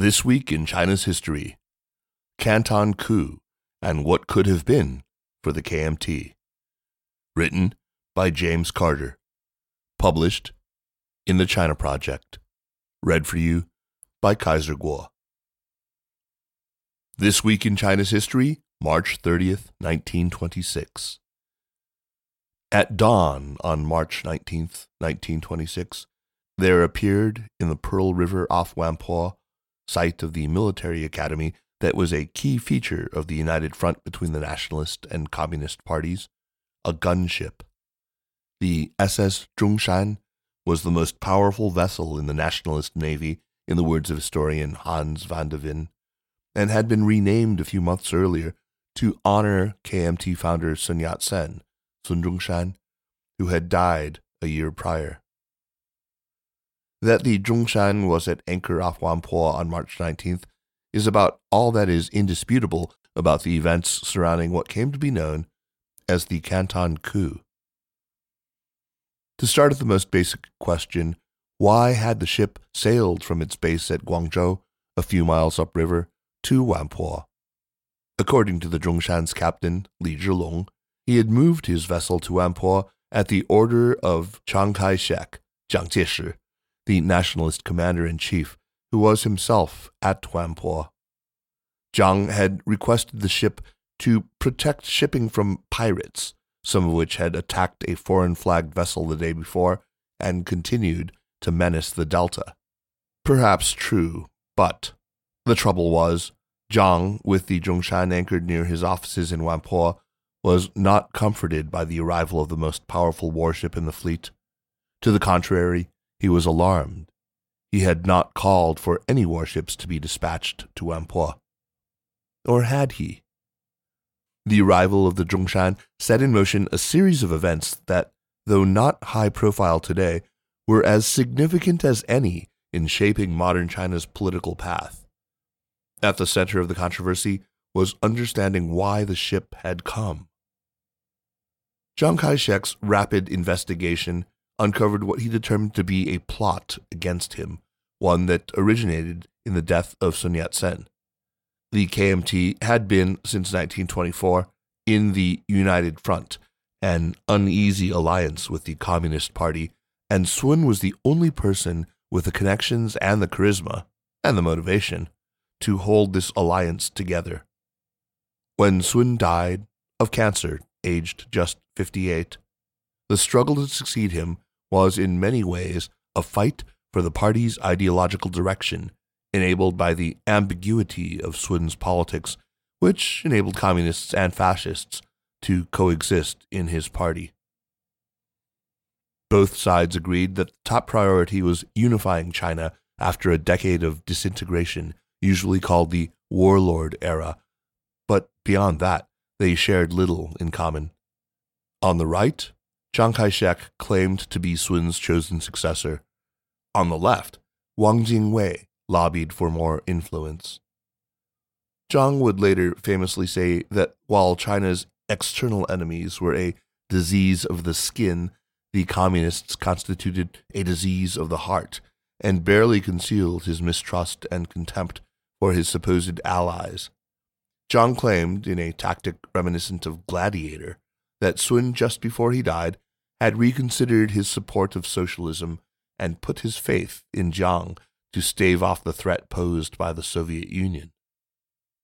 This week in China's history, Canton coup and what could have been for the KMT. Written by James Carter. Published in the China Project. Read for you by Kaiser Kuo. This week in China's history, March 30th, 1926. At dawn on March 19th, 1926, there appeared in the Pearl River off Whampoa, site of the military academy that was a key feature of the united front between the nationalist and communist parties, a gunship. The SS Zhongshan was the most powerful vessel in the nationalist navy, in the words of historian Hans van de Ven, and had been renamed a few months earlier to honor KMT founder Sun Yat sen Sun Zhongshan, who had died a year prior. That the Zhongshan was at anchor off Whampoa on March 19th is about all that is indisputable about the events surrounding what came to be known as the Canton coup. To start at the most basic question, why had the ship sailed from its base at Guangzhou, a few miles upriver, to Whampoa? According to the Zhongshan's captain, Li Zhilong, he had moved his vessel to Whampoa at the order of Chiang Kai shek, Jiang Jieshi, the nationalist commander in chief, who was himself at Whampoa. Jiang had requested the ship to protect shipping from pirates, some of which had attacked a foreign flagged vessel the day before and continued to menace the delta. Perhaps true, but the trouble was, Jiang, with the Zhongshan anchored near his offices in Whampoa, was not comforted by the arrival of the most powerful warship in the fleet. To the contrary, he was alarmed. He had not called for any warships to be dispatched to Whampoa. Or had he? The arrival of the Zhongshan set in motion a series of events that, though not high profile today, were as significant as any in shaping modern China's political path. At the center of the controversy was understanding why the ship had come. Chiang Kai shek's rapid investigation uncovered what he determined to be a plot against him, one that originated in the death of Sun Yat sen. The KMT had been, since 1924, in the United Front, an uneasy alliance with the Communist Party, and Sun was the only person with the connections and the charisma, and the motivation, to hold this alliance together. When Sun died of cancer aged just 58. The struggle to succeed him was in many ways a fight for the party's ideological direction, enabled by the ambiguity of Sun's politics, which enabled communists and fascists to coexist in his party. Both sides agreed that the top priority was unifying China after a decade of disintegration, usually called the warlord era. But beyond that, they shared little in common. On the right, Chiang Kai shek claimed to be Sun's chosen successor. On the left, Wang Jingwei lobbied for more influence. Jiang would later famously say that while China's external enemies were a disease of the skin, the communists constituted a disease of the heart, and barely concealed his mistrust and contempt for his supposed allies. Jiang claimed, in a tactic reminiscent of Gladiator, that Sun, just before he died, had reconsidered his support of socialism and put his faith in Jiang to stave off the threat posed by the Soviet Union.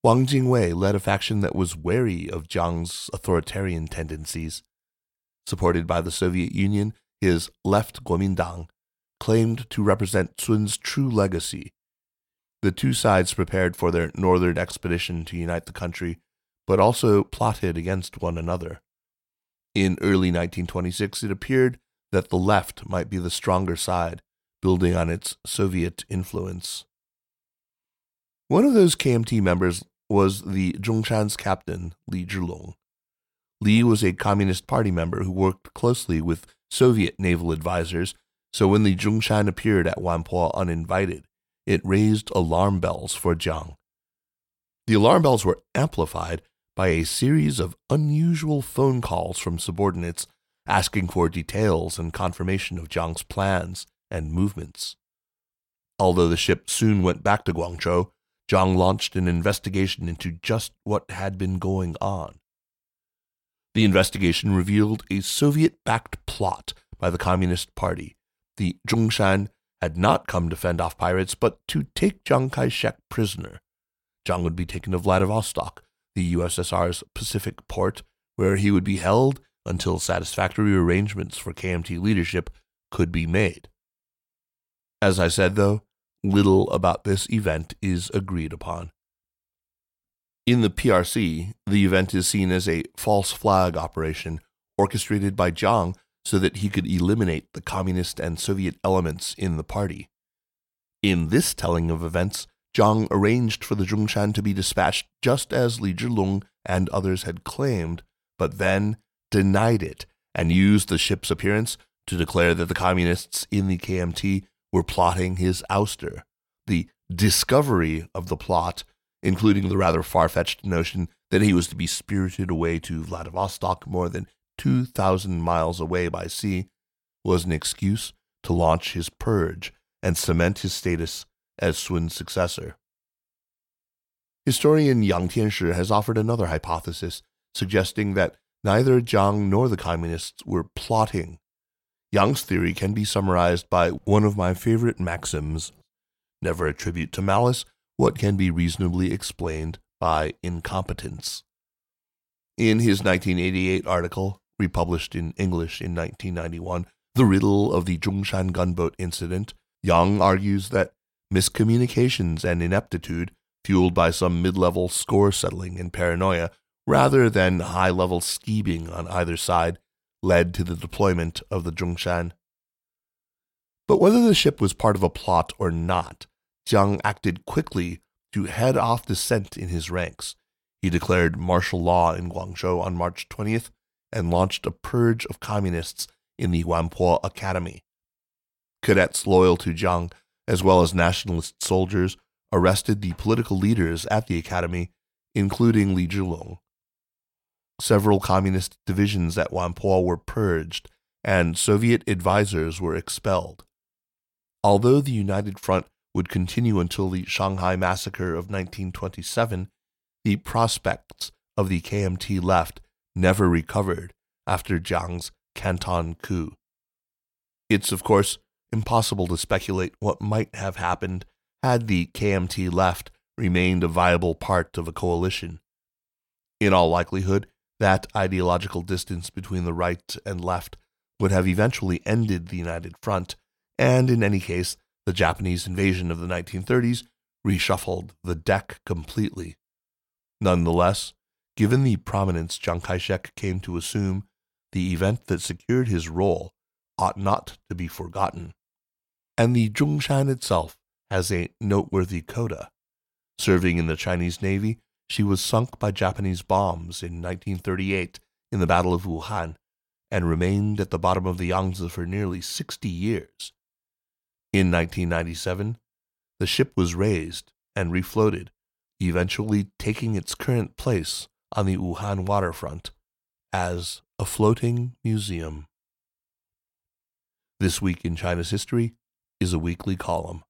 Wang Jingwei led a faction that was wary of Jiang's authoritarian tendencies. Supported by the Soviet Union, his left Kuomintang claimed to represent Sun's true legacy the two sides prepared for their northern expedition to unite the country, but also plotted against one another. In early 1926, it appeared that the left might be the stronger side, building on its Soviet influence. One of those KMT members was the Zhongshan's captain, Li Zhilong. Li was a Communist Party member who worked closely with Soviet naval advisors, so when the Zhongshan appeared at Whampoa uninvited, it raised alarm bells for Jiang. The alarm bells were amplified by a series of unusual phone calls from subordinates asking for details and confirmation of Jiang's plans and movements. Although the ship soon went back to Guangzhou, Jiang launched an investigation into just what had been going on. The investigation revealed a Soviet backed plot by the Communist Party. The Zhongshan had not come to fend off pirates, but to take Chiang Kai shek prisoner. Jiang would be taken to Vladivostok, the USSR's Pacific port, where he would be held until satisfactory arrangements for KMT leadership could be made. As I said, though, little about this event is agreed upon. In the PRC, the event is seen as a false flag operation orchestrated by Jiang so that he could eliminate the communist and Soviet elements in the party. In this telling of events, Jiang arranged for the Zhongshan to be dispatched just as Li Zhilong and others had claimed, but then denied it and used the ship's appearance to declare that the communists in the KMT were plotting his ouster. The discovery of the plot, including the rather far fetched notion that he was to be spirited away to Vladivostok more than 2,000 miles away by sea, was an excuse to launch his purge and cement his status as Sun's successor. Historian Yang Tianshi has offered another hypothesis, suggesting that neither Jiang nor the communists were plotting. Yang's theory can be summarized by one of my favorite maxims never attribute to malice what can be reasonably explained by incompetence. In his 1988 article, republished in English in 1991, The Riddle of the Zhongshan Gunboat Incident, Yang argues that miscommunications and ineptitude, fueled by some mid level score settling and paranoia, rather than high level scheming on either side, led to the deployment of the Zhongshan. But whether the ship was part of a plot or not, Jiang acted quickly to head off dissent in his ranks. He declared martial law in Guangzhou on March 20th and launched a purge of communists in the Whampoa Academy. Cadets loyal to Jiang, as well as nationalist soldiers, arrested the political leaders at the academy, including Li Zhilong. Several communist divisions at Whampoa were purged, and Soviet advisors were expelled. Although the United Front would continue until the Shanghai Massacre of 1927, the prospects of the KMT left never recovered after Jiang's Canton coup. It's, of course, impossible to speculate what might have happened had the KMT left remained a viable part of a coalition. In all likelihood, that ideological distance between the right and left would have eventually ended the United Front, and in any case, the Japanese invasion of the 1930s reshuffled the deck completely. Nonetheless, given the prominence Chiang Kai shek came to assume, the event that secured his role ought not to be forgotten. And the Zhongshan itself has a noteworthy coda. Serving in the Chinese Navy, she was sunk by Japanese bombs in 1938 in the Battle of Wuhan and remained at the bottom of the Yangtze for nearly 60 years. In 1997, the ship was raised and refloated, eventually taking its current place on the Wuhan waterfront as a floating museum. This Week in China's History is a weekly column.